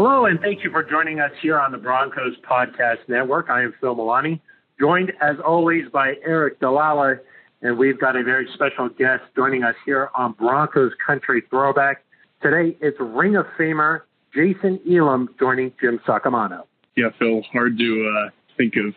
Hello, and thank you for joining us here on the Broncos Podcast Network. I am Phil Milani, joined as always by Eric DiLalla, and we've got a very special guest joining us here on Broncos Country Throwback. Today, it's Ring of Famer Jason Elam joining Jim Saccomano. Yeah, Phil, hard to uh, think of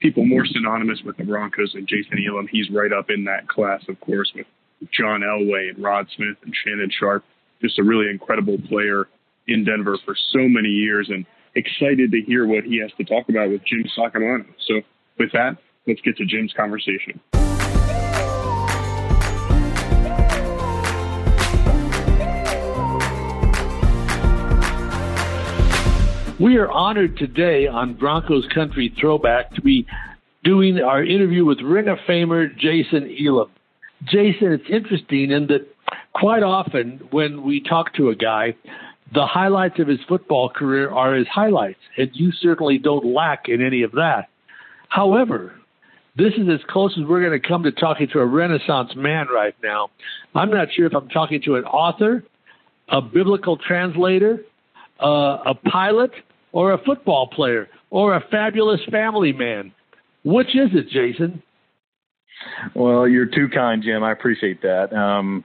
people more synonymous with the Broncos than Jason Elam. He's right up in that class, of course, with John Elway and Rod Smith and Shannon Sharpe. Just a really incredible player in Denver for so many years and excited to hear what he has to talk about with Jim Saccomano. So with that, let's get to Jim's conversation. We are honored today on Broncos Country Throwback to be doing our interview with Ring of Famer Jason Elam. Jason, it's interesting in that quite often when we talk to a guy, the highlights of his football career are his highlights, and you certainly don't lack in any of that. However, this is as close as we're going to come to talking to a Renaissance man right now. I'm not sure if I'm talking to an author, a biblical translator, uh, a pilot, or a football player, or a fabulous family man. Which is it, Jason? Well, you're too kind, Jim. I appreciate that. Um,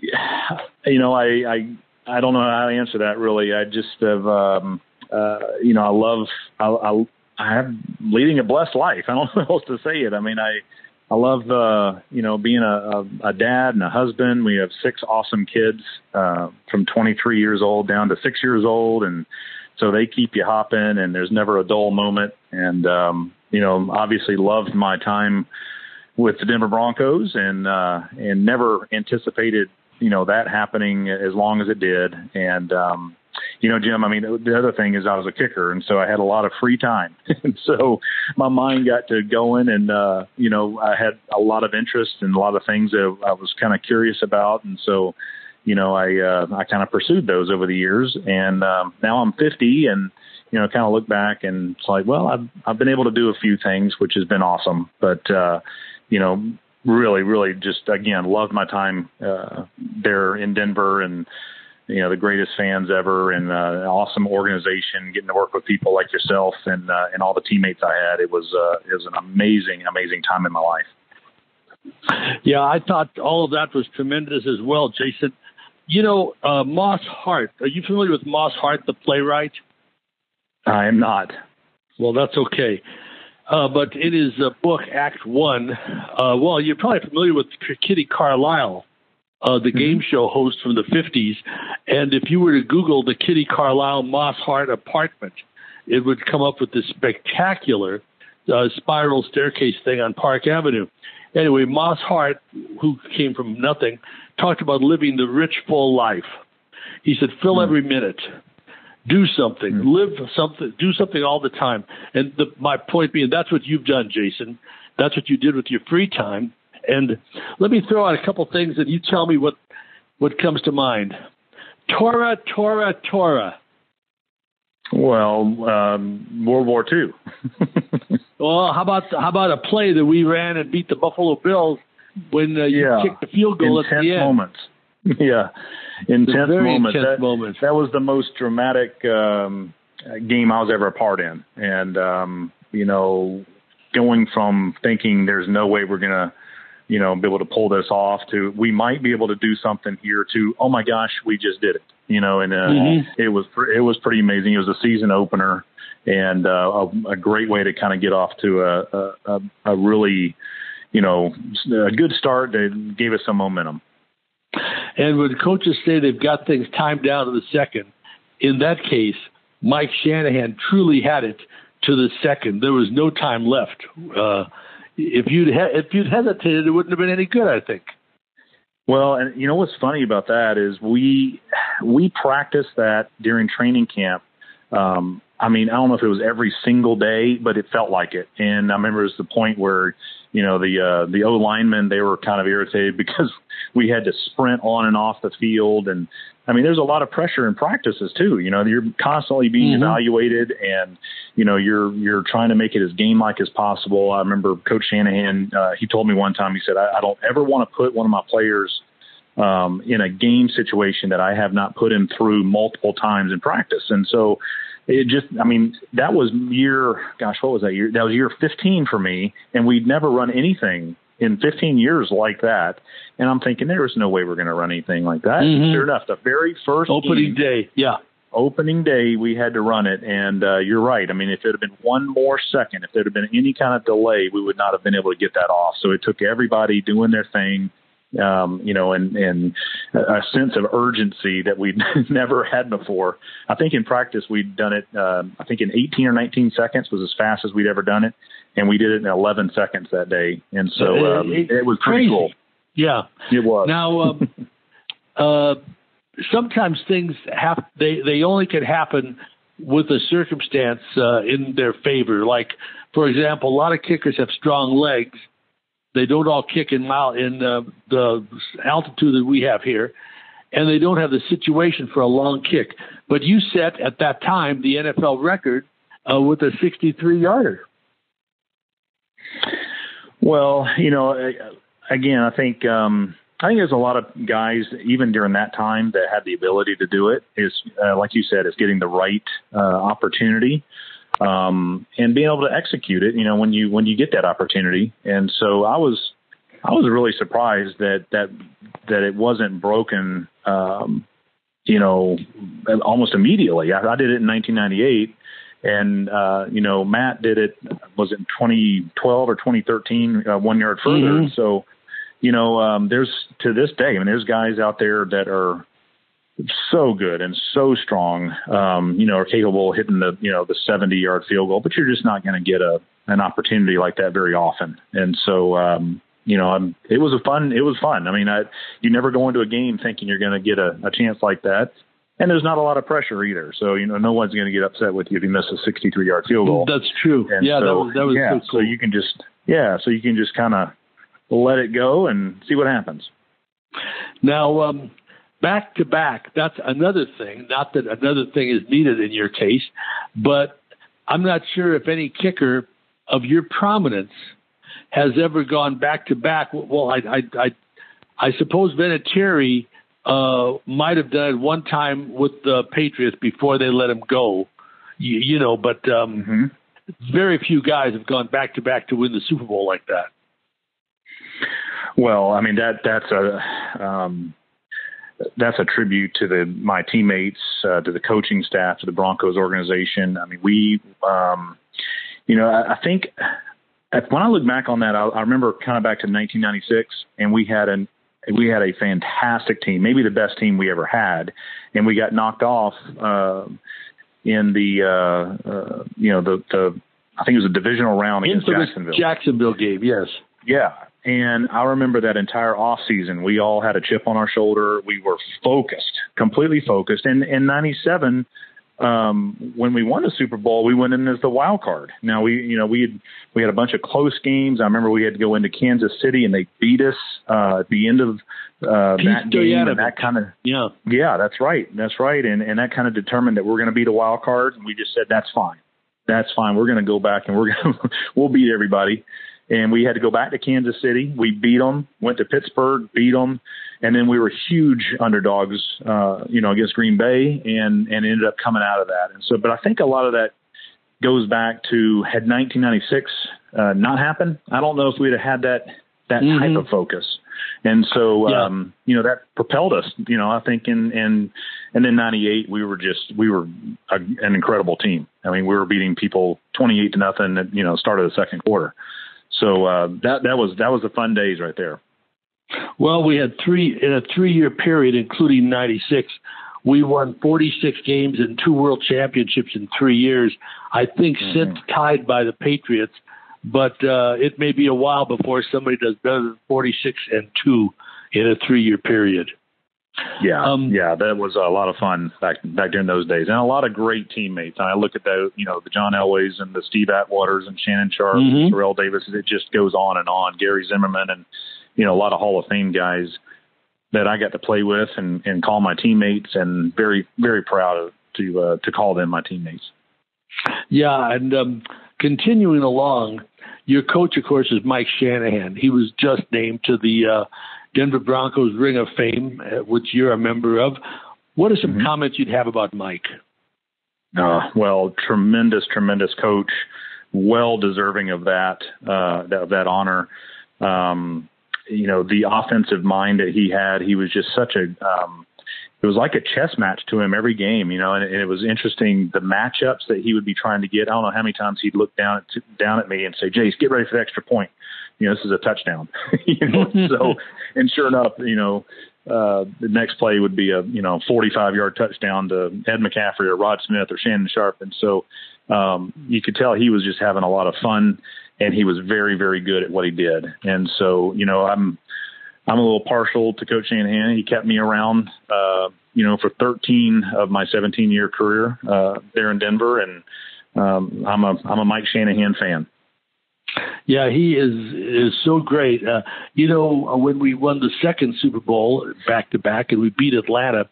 you know, I, I I don't know how to answer that really. I just have, um, uh, you know, I love, I, I, I have leading a blessed life. I don't know how else to say it. I mean, I, I love, uh, you know, being a, a, a dad and a husband. We have six awesome kids, uh, from 23 years old down to six years old. And so they keep you hopping and there's never a dull moment. And, um, you know, obviously loved my time with the Denver Broncos and, uh, and never anticipated you know that happening as long as it did. And um you know jim i mean the other thing is i was a kicker and so i had a lot of free time. And so my mind got to going and uh you know i had a lot of interest in a lot of things that i was kind of curious about. And so you know i uh i kind of pursued those over the years. And um now i'm 50 and you know kind of look back and it's like well i've i've been able to do a few things which has been awesome. But uh you know really, really just again loved my time uh, there in Denver and you know the greatest fans ever and uh, an awesome organization. Getting to work with people like yourself and uh, and all the teammates I had, it was uh, it was an amazing, amazing time in my life. Yeah, I thought all of that was tremendous as well, Jason. You know, uh, Moss Hart. Are you familiar with Moss Hart, the playwright? I am not. Well, that's okay. Uh, but in his uh, book, Act One, uh, well, you're probably familiar with Kitty Carlisle, uh, the mm-hmm. game show host from the 50s. And if you were to Google the Kitty Carlisle Moss Hart apartment, it would come up with this spectacular uh, spiral staircase thing on Park Avenue. Anyway, Moss Hart, who came from nothing, talked about living the rich, full life. He said, fill mm-hmm. every minute do something, mm-hmm. live something, do something all the time. And the, my point being, that's what you've done, Jason. That's what you did with your free time. And let me throw out a couple things, and you tell me what what comes to mind. Tora, Tora, Tora. Well, um, World War II. well, how about how about a play that we ran and beat the Buffalo Bills when uh, you yeah. kicked the field goal Intense at the end? moments. yeah, intense moment. Intense that, moments. That was the most dramatic um, game I was ever a part in, and um, you know, going from thinking there's no way we're gonna, you know, be able to pull this off to we might be able to do something here to oh my gosh, we just did it, you know, and uh, mm-hmm. it was it was pretty amazing. It was a season opener and uh, a, a great way to kind of get off to a, a, a really, you know, a good start that gave us some momentum. And when coaches say they've got things timed down to the second, in that case, Mike Shanahan truly had it to the second. There was no time left. Uh, if you'd he- if you'd hesitated, it wouldn't have been any good. I think. Well, and you know what's funny about that is we we practiced that during training camp. Um, I mean, I don't know if it was every single day, but it felt like it. And I remember it was the point where you know the uh, the O linemen they were kind of irritated because we had to sprint on and off the field, and I mean there's a lot of pressure in practices too. You know you're constantly being mm-hmm. evaluated, and you know you're you're trying to make it as game like as possible. I remember Coach Shanahan uh, he told me one time he said I, I don't ever want to put one of my players um, in a game situation that I have not put him through multiple times in practice. And so it just, I mean, that was year, gosh, what was that year? That was year 15 for me. And we'd never run anything in 15 years like that. And I'm thinking there was no way we're going to run anything like that. Mm-hmm. Sure enough, the very first opening game, day, yeah, opening day we had to run it. And uh, you're right. I mean, if it had been one more second, if there had been any kind of delay, we would not have been able to get that off. So it took everybody doing their thing um, you know, and, and a sense of urgency that we'd never had before. I think in practice we'd done it. Uh, I think in 18 or 19 seconds was as fast as we'd ever done it, and we did it in 11 seconds that day. And so um, it, it, was crazy. cool. Yeah, it was. Now, um, uh, sometimes things have they they only can happen with a circumstance uh, in their favor. Like, for example, a lot of kickers have strong legs they don't all kick in mile in uh, the altitude that we have here, and they don't have the situation for a long kick. But you set at that time the NFL record uh, with a 63 yarder. Well, you know, again, I think um, I think there's a lot of guys even during that time that had the ability to do it. Is uh, like you said, is getting the right uh, opportunity um, and being able to execute it. You know, when you when you get that opportunity, and so I was I was really surprised that that that it wasn't broken. Um, you know, almost immediately. I, I did it in 1998, and uh, you know, Matt did it. Was it 2012 or 2013? Uh, one yard further. Mm-hmm. So, you know, um, there's to this day. I mean, there's guys out there that are so good and so strong, um, you know, are capable of hitting the, you know, the 70 yard field goal, but you're just not going to get a, an opportunity like that very often. And so, um, you know, I'm, it was a fun, it was fun. I mean, I, you never go into a game thinking you're going to get a, a chance like that. And there's not a lot of pressure either. So, you know, no one's going to get upset with you if you miss a 63 yard field goal. That's true. And yeah. So, that was, that was yeah. cool. So you can just, yeah. So you can just kind of let it go and see what happens. Now, um, back to back, that's another thing. Not that another thing is needed in your case, but I'm not sure if any kicker of your prominence has ever gone back to back. Well, I, I, I, I suppose Vinatieri uh, might have done it one time with the Patriots before they let him go. You, you know, but um, mm-hmm. very few guys have gone back to back to win the Super Bowl like that. Well, I mean that that's a um, that's a tribute to the my teammates, uh, to the coaching staff, to the Broncos organization. I mean, we, um, you know, I, I think when I look back on that, I, I remember kind of back to 1996, and we had an we had a fantastic team, maybe the best team we ever had, and we got knocked off uh, in the uh, uh, you know the the I think it was a divisional round against Jacksonville. Jacksonville game, yes. Yeah, and I remember that entire off season, we all had a chip on our shoulder. We were focused, completely focused. And in '97, um, when we won the Super Bowl, we went in as the wild card. Now we, you know, we had we had a bunch of close games. I remember we had to go into Kansas City and they beat us uh, at the end of uh, that game, and that kind of yeah, yeah, that's right, that's right, and and that kind of determined that we're going to be the wild card. And we just said that's fine, that's fine. We're going to go back and we're going to we'll beat everybody and we had to go back to Kansas City. We beat them, went to Pittsburgh, beat them, and then we were huge underdogs, uh, you know, against Green Bay, and and ended up coming out of that. And so, but I think a lot of that goes back to had 1996 uh, not happened. I don't know if we'd have had that that mm-hmm. type of focus. And so, yeah. um, you know, that propelled us, you know, I think in, in, and then 98, we were just, we were a, an incredible team. I mean, we were beating people 28 to nothing at, you know, start of the second quarter. So uh, that that was that was the fun days right there. Well, we had three in a three-year period, including '96. We won 46 games and two World Championships in three years. I think mm-hmm. since tied by the Patriots, but uh, it may be a while before somebody does better than 46 and two in a three-year period. Yeah, um, yeah, that was a lot of fun back back during those days, and a lot of great teammates. And I look at the, you know, the John Elways and the Steve Atwaters and Shannon Sharpe, mm-hmm. and Terrell Davis. It just goes on and on. Gary Zimmerman, and you know, a lot of Hall of Fame guys that I got to play with and and call my teammates, and very very proud of, to uh, to call them my teammates. Yeah, and um, continuing along, your coach, of course, is Mike Shanahan. He was just named to the uh, Denver Broncos Ring of Fame, uh, which you're a member of. What are some Mhm. comments you'd have about Mike? Uh, well, tremendous, tremendous coach, well deserving of that uh, of that honor. Um, you know, the offensive mind that he had, he was just such a. Um, it was like a chess match to him every game, you know, and, and it was interesting the matchups that he would be trying to get. I don't know how many times he'd look down at down at me and say, "Jace, get ready for the extra point." You know, this is a touchdown. you know, so and sure enough, you know, uh, the next play would be a you know 45 yard touchdown to Ed McCaffrey or Rod Smith or Shannon Sharpe, and so um, you could tell he was just having a lot of fun, and he was very very good at what he did. And so you know I'm I'm a little partial to Coach Shanahan. He kept me around, uh, you know, for 13 of my 17 year career uh, there in Denver, and um, I'm a I'm a Mike Shanahan fan. Yeah, he is is so great. Uh, you know, when we won the second Super Bowl back to back, and we beat Atlanta,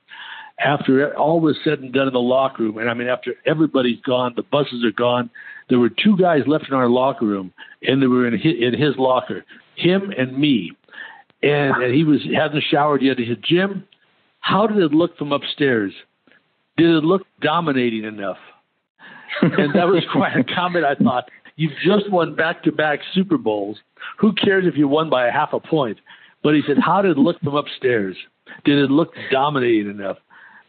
after all was said and done in the locker room, and I mean, after everybody's gone, the buses are gone. There were two guys left in our locker room, and they were in his, in his locker, him and me, and, and he was hadn't showered yet. He said, "Jim, how did it look from upstairs? Did it look dominating enough?" and that was quite a comment. I thought you've just won back-to-back Super Bowls. Who cares if you won by a half a point? But he said, "How did it look from upstairs? Did it look dominating enough?"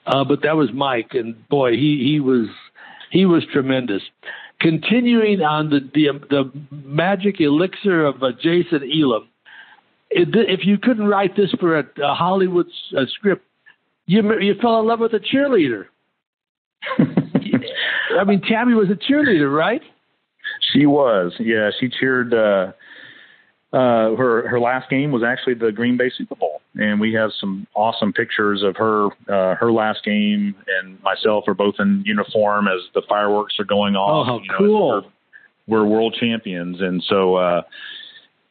Uh, but that was Mike, and boy, he he was he was tremendous. Continuing on the the, the magic elixir of uh, Jason Elam. It, if you couldn't write this for a, a Hollywood uh, script, you you fell in love with a cheerleader. I mean, Tammy was a cheerleader, right? She was, yeah. She cheered. Uh, uh, her her last game was actually the Green Bay Super Bowl, and we have some awesome pictures of her uh, her last game and myself are both in uniform as the fireworks are going off. Oh, how you know, cool! We're, we're world champions, and so. uh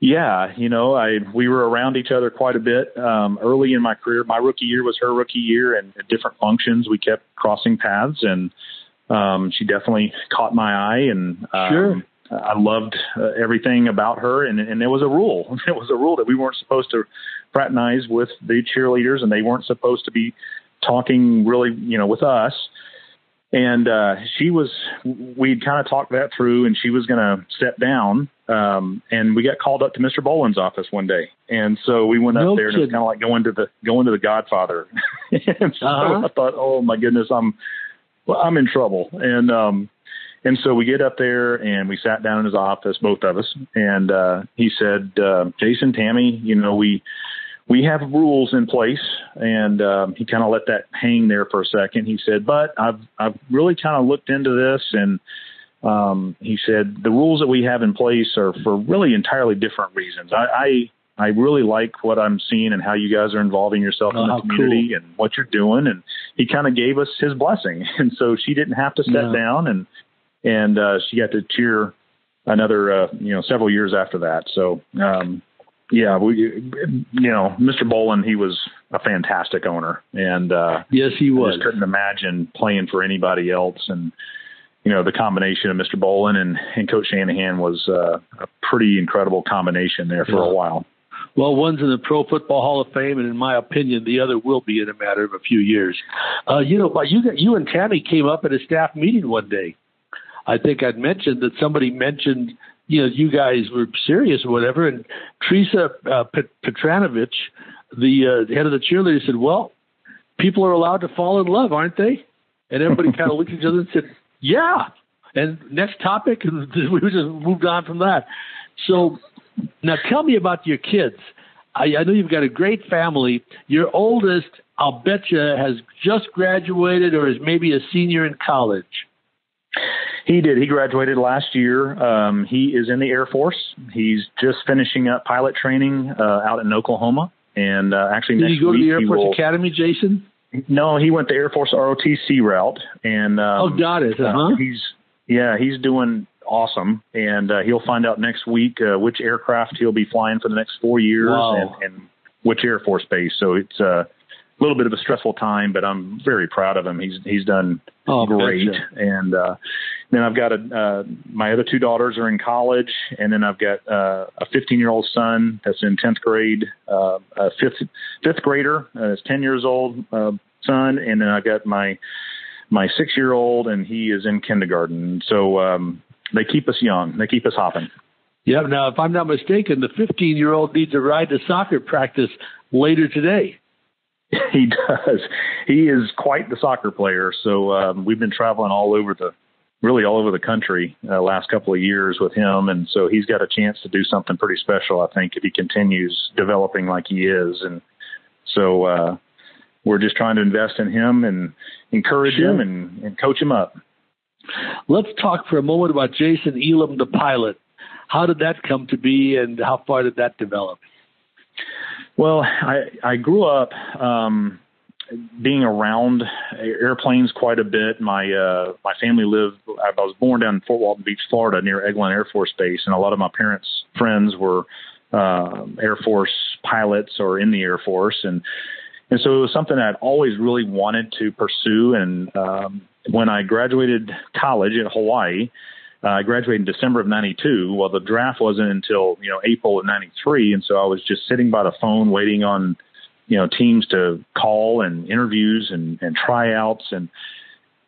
yeah, you know, I we were around each other quite a bit um, early in my career. My rookie year was her rookie year, and at different functions we kept crossing paths, and um, she definitely caught my eye, and um, Sure. I loved uh, everything about her. And, and there was a rule. It was a rule that we weren't supposed to fraternize with the cheerleaders, and they weren't supposed to be talking really, you know, with us. And uh, she was, we'd kind of talked that through, and she was going to step down. Um, and we got called up to Mr. Bowlen's office one day, and so we went up No there, and it was kind of like going to the going to the Godfather. and so Uh-huh. I thought, oh my goodness, I'm well, I'm in trouble. And um, and so we get up there and we sat down in his office, both of us, and uh, he said, uh, Jason, Tammy, you know, we we have rules in place, and um, he kind of let that hang there for a second. He said, but I've I've really kind of looked into this, and um, he said the rules that we have in place are for really entirely different reasons. I, I I really like what I'm seeing and how you guys are involving yourself Oh, in the community and what you're doing, and he kind of gave us his blessing, and so she didn't have to step Yeah. down, and and uh, she got to cheer another uh, you know several years after that. So um, yeah, we you know Mr. Bowlen he was a fantastic owner, and uh, Yes, he I was. just couldn't imagine playing for anybody else. And you know the combination of Mr. Bowlen and, and Coach Shanahan was uh, a pretty incredible combination there for Yeah. a while. Well, one's in the Pro Football Hall of Fame, and in my opinion, the other will be in a matter of a few years. Uh, you know, you you and Tammy came up at a staff meeting one day. I think I'd mentioned that somebody mentioned, you know, you guys were serious or whatever, and Teresa uh, Pet- Petranovich, the uh, head of the cheerleaders, said, "Well, people are allowed to fall in love, aren't they?" And everybody kind of looked at each other and said, "Yeah." And next topic, and we just moved on from that. So now tell me about your kids. I, I know you've got a great family. Your oldest, I'll bet you, has just graduated or is maybe a senior in college. He did. He graduated last year. Um, he is in the Air Force. He's just finishing up pilot training uh, out in Oklahoma. And uh, actually, Did next you go to the Air Force will, Academy, Jason? No, he went the Air Force ROTC route, and um, oh, got it. uh, Uh-huh. he's yeah, he's doing awesome, and uh, he'll find out next week uh, which aircraft he'll be flying for the next four years Wow. and, and which Air Force base. So it's uh, little bit of a stressful time, but I'm very proud of him. He's he's done oh, great, and uh, then I've got a uh, my other two daughters are in college, and then I've got uh, a 15 year old son that's in 10th grade, uh, a fifth fifth grader, uh, is 10 years old uh, son, and then I've got my my six year old, and he is in kindergarten. So um, they keep us young, they keep us hopping. Yeah. Now, if I'm not mistaken, the 15 year old needs a ride to soccer practice later today. He does. He is quite the soccer player. So um, we've been traveling all over the, really all over the country uh, last couple of years with him, and so he's got a chance to do something pretty special. I think if he continues developing like he is, and so uh, we're just trying to invest in him and encourage Sure. him and, and coach him up. Let's talk for a moment about Jason Elam, the pilot. How did that come to be, and how far did that develop? Well, I I grew up um, being around airplanes quite a bit. My uh, my family lived. I was born down in Fort Walton Beach, Florida, near Eglin Air Force Base, and a lot of my parents' friends were uh, Air Force pilots or in the Air Force, and and so it was something I'd always really wanted to pursue. And um, when I graduated college in Hawaii, uh, I graduated in December of '92. Well, the draft wasn't until you know April of '93, and so I was just sitting by the phone waiting on you know teams to call and interviews and and tryouts and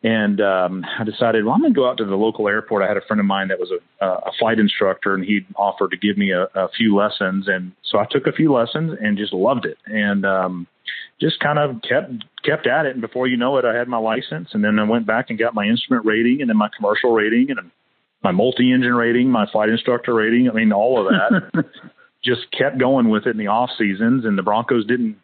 and um, I decided well I'm going to go out to the local airport. I had a friend of mine that was a, a flight instructor, and he offered to give me a, a few lessons, and so I took a few lessons and just loved it and. um just kind of kept kept at it and before you know it I had my license and then I went back and got my instrument rating and then my commercial rating and my multi-engine rating, my flight instructor rating, I mean all of that. just kept going with it in the off seasons and the Broncos didn't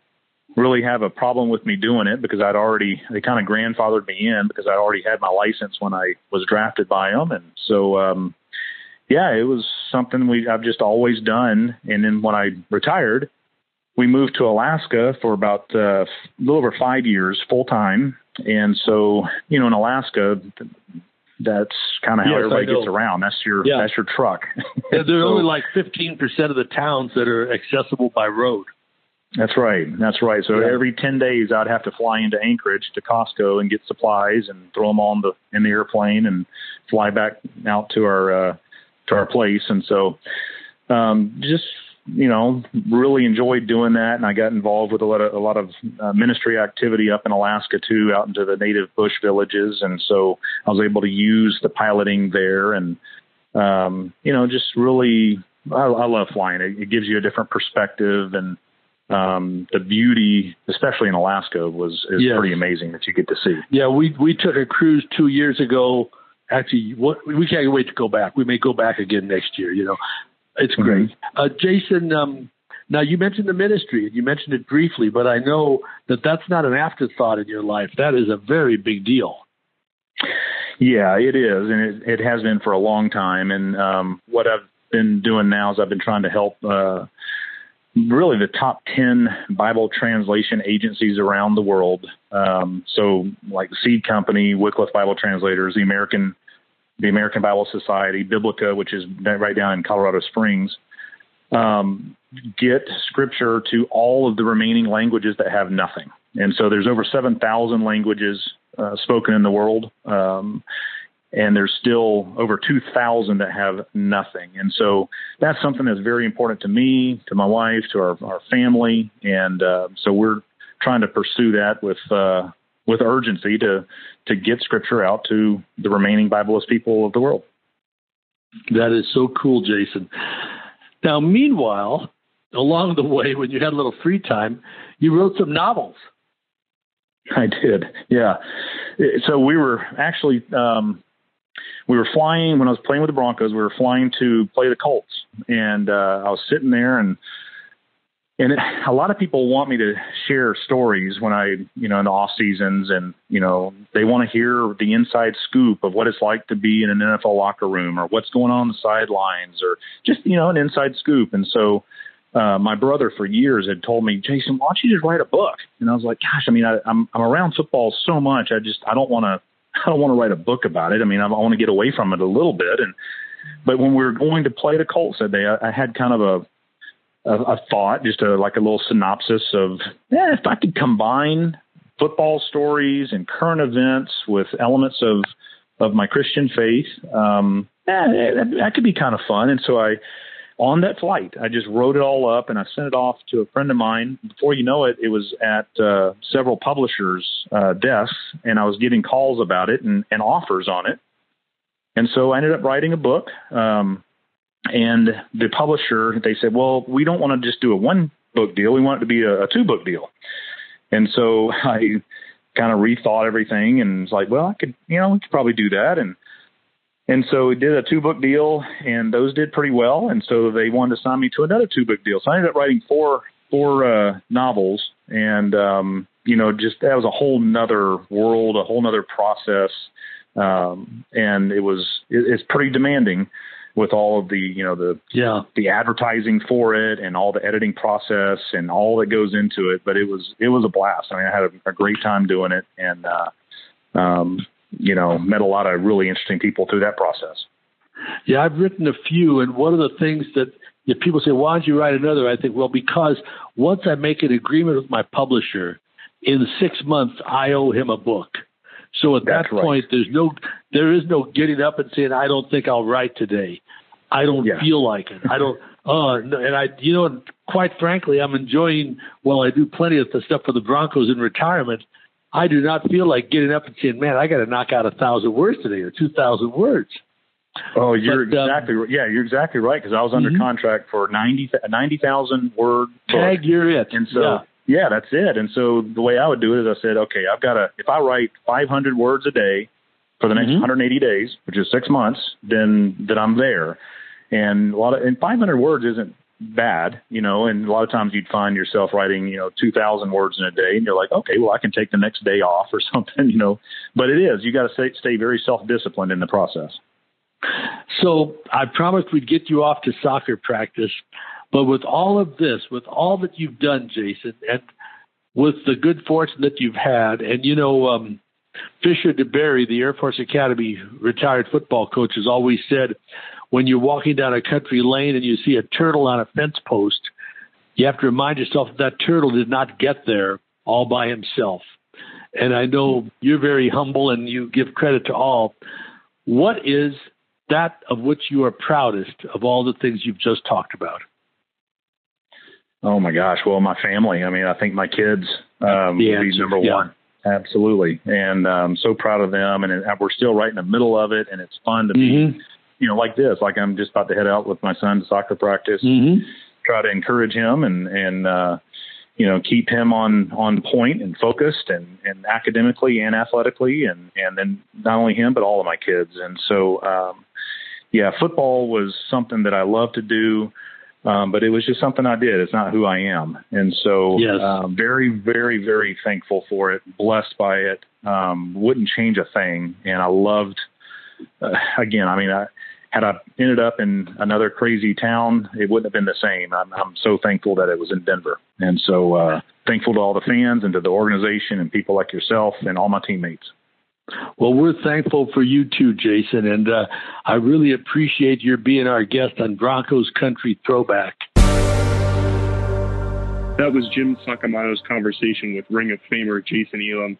really have a problem with me doing it because I'd already they kind of grandfathered me in because I already had my license when I was drafted by them and so um yeah, it was something we I've just always done and then when I retired we moved to Alaska for about uh, a little over five years full time. And so, you know, in Alaska, that's kind of how Yes, everybody gets around. That's your Yeah. that's your truck. Yeah, there are So- only like 15% of the towns that are accessible by road. That's right. That's right. So Yeah. every ten days, I'd have to fly into Anchorage to Costco and get supplies and throw them on the in the airplane and fly back out to our uh, to our place. And so, um, just you know, really enjoyed doing that. And I got involved with a lot of a lot of uh, ministry activity up in Alaska too, out into the native bush villages. And so I was able to use the piloting there and um, you know, just really, I, I love flying. It, it gives you a different perspective and um, the beauty, especially in Alaska, was is Yes. pretty amazing that you get to see. Yeah, we we took a cruise two years ago. Actually, what, we can't wait to go back. We may go back again next year. You know, it's great. Uh, Jason, um, now you mentioned the ministry and you mentioned it briefly, but I know that that's not an afterthought in your life. That is a very big deal. Yeah, it is, and it, it has been for a long time. And um, what I've been doing now is I've been trying to help uh, really the top 10 Bible translation agencies around the world. Um, so, like Seed Company, Wycliffe Bible Translators, the American the American Bible Society, Biblica, which is right down in Colorado Springs, um, get scripture to all of the remaining languages that have nothing. And so there's over 7,000 languages uh, spoken in the world. Um, and there's still over 2,000 that have nothing. And so that's something that's very important to me, to my wife, to our, our family. And uh, so we're trying to pursue that with uh, with urgency to to get scripture out to the remaining Bibleless people of the world. That is so cool, Jason. Now, meanwhile, along the way, when you had a little free time, you wrote some novels. I did, yeah. So we were actually um, we were flying when I was playing with the Broncos. We were flying to play the Colts, and uh, I was sitting there, and and it, a lot of people want me to share stories when I, you know, in the off seasons, and you know, they want to hear the inside scoop of what it's like to be in an NFL locker room, or what's going on, the sidelines, or just you know, an inside scoop. And so, uh, my brother for years had told me, Jason, why don't you just write a book? And I was like, gosh, I mean, I, I'm I'm around football so much, I just I don't want to I don't want to write a book about it. I mean, I, I want to get away from it a little bit. And but when we were going to play the Colts that day, I, I had kind of a a, a thought, just a, like a little synopsis of yeah, if I could combine football stories and current events with elements of of my Christian faith, um, yeah, that, that could be kind of fun. And so I, on that flight, I just wrote it all up and I sent it off to a friend of mine. Before you know it, it was at uh, several publishers' uh, desks, and I was getting calls about it and, and offers on it. And so I ended up writing a book. Um, and the publisher, they said, well, we don't want to just do a one book deal. We want it to be a, a two book deal. And so I kind of rethought everything and was like, well, I could, you know, we could probably do that. And, and so we did a two book deal and those did pretty well. And so they wanted to sign me to another two book deal. So I ended up writing four, four, uh, novels and, um, you know, just that was a whole nother world, a whole nother process. Um, and it was, it, it's pretty demanding with all of the you know the yeah the advertising for it and all the editing process and all that goes into it. But it was it was a blast. I mean, I had a, a great time doing it, and uh, um, you know, met a lot of really interesting people through that process. Yeah, I've written a few, and one of the things that if people say, "Why don't you write another?" I think, well, because once I make an agreement with my publisher, in six months I owe him a book. So at That's that right. point, there's no, there is no getting up and saying, "I don't think I'll write today. I don't Yeah. feel like it. I don't." Uh, and I, you know, and quite frankly, I'm enjoying. While I do plenty of the stuff for the Broncos in retirement, I do not feel like getting up and saying, "Man, I got to knock out a thousand words today or two thousand words." Oh, you're But, um, exactly right. Yeah, you're exactly right. Because I was under Mhm. contract for 90 a 90,000 word book. Tag, you're it. And so, yeah. Yeah. that's it. And so the way I would do it is I said, okay, I've got to, if I write 500 words a day for the next Mhm. 180 days, which is six months, then, then I'm there. And a lot of, and 500 words isn't bad, you know, and a lot of times you'd find yourself writing, you know, 2,000 words in a day and you're like, okay, well, I can take the next day off or something, you know, but it is, you got to stay, stay very self-disciplined in the process. So I promised we'd get you off to soccer practice, but with all of this, with all that you've done, Jason, and with the good fortune that you've had, and you know, um, Fisher DeBerry, the Air Force Academy retired football coach, has always said, when you're walking down a country lane and you see a turtle on a fence post, you have to remind yourself that, that turtle did not get there all by himself. And I know you're very humble and you give credit to all. What is that of which you are proudest of all the things you've just talked about? Oh my gosh. Well, my family. I mean, I think my kids um, The would be number yeah. one. Absolutely. And um, so proud of them. And it, we're still right in the middle of it. And it's fun to be, you know, like this. Like I'm just about to head out with my son to soccer practice. Mm-hmm. Try to encourage him and and uh, you know keep him on on point and focused and and academically and athletically and and then not only him but all of my kids. And so um, yeah, football was something that I love to do. Um, but it was just something I did. It's not who I am, and so Yes. um, very, very, very thankful for it. Blessed by it. Um, wouldn't change a thing, and I loved. Uh, again, I mean, I had I ended up in another crazy town, it wouldn't have been the same. I'm, I'm so thankful that it was in Denver, and so uh, thankful to all the fans and to the organization and people like yourself and all my teammates. Well, we're thankful for you too, Jason, and uh, I really appreciate your being our guest on Broncos Country Throwback. That was Jim Saccomano's conversation with Ring of Famer Jason Elam.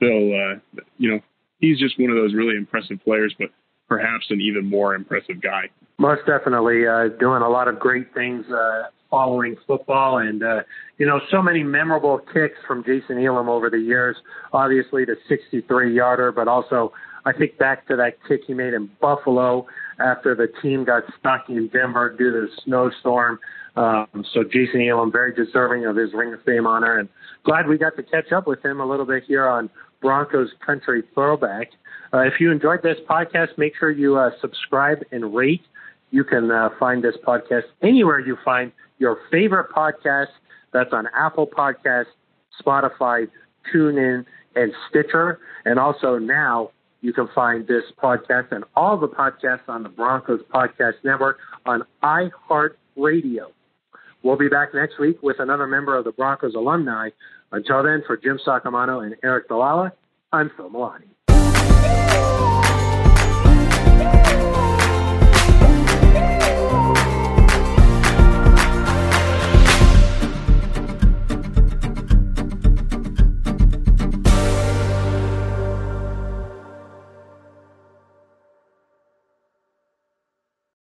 Phil, uh, you know, he's just one of those really impressive players, but perhaps an even more impressive guy. Most definitely uh, doing a lot of great things uh, following football, and uh, you know, so many memorable kicks from Jason Elam over the years. Obviously, the 63-yarder, but also I think back to that kick he made in Buffalo after the team got stuck in Denver due to the snowstorm. Um, so Jason Elam, very deserving of his Ring of Fame honor, and glad we got to catch up with him a little bit here on Broncos Country Throwback. Uh, if you enjoyed this podcast, make sure you uh, subscribe and rate. You can uh, find this podcast anywhere you find your favorite podcast. That's on Apple Podcasts, Spotify, TuneIn, and Stitcher. And also now you can find this podcast and all the podcasts on the Broncos Podcast Network on iHeartRadio. We'll be back next week with another member of the Broncos alumni. Until then, for Jim Saccomano and Eric DiLalla, I'm Phil Milani.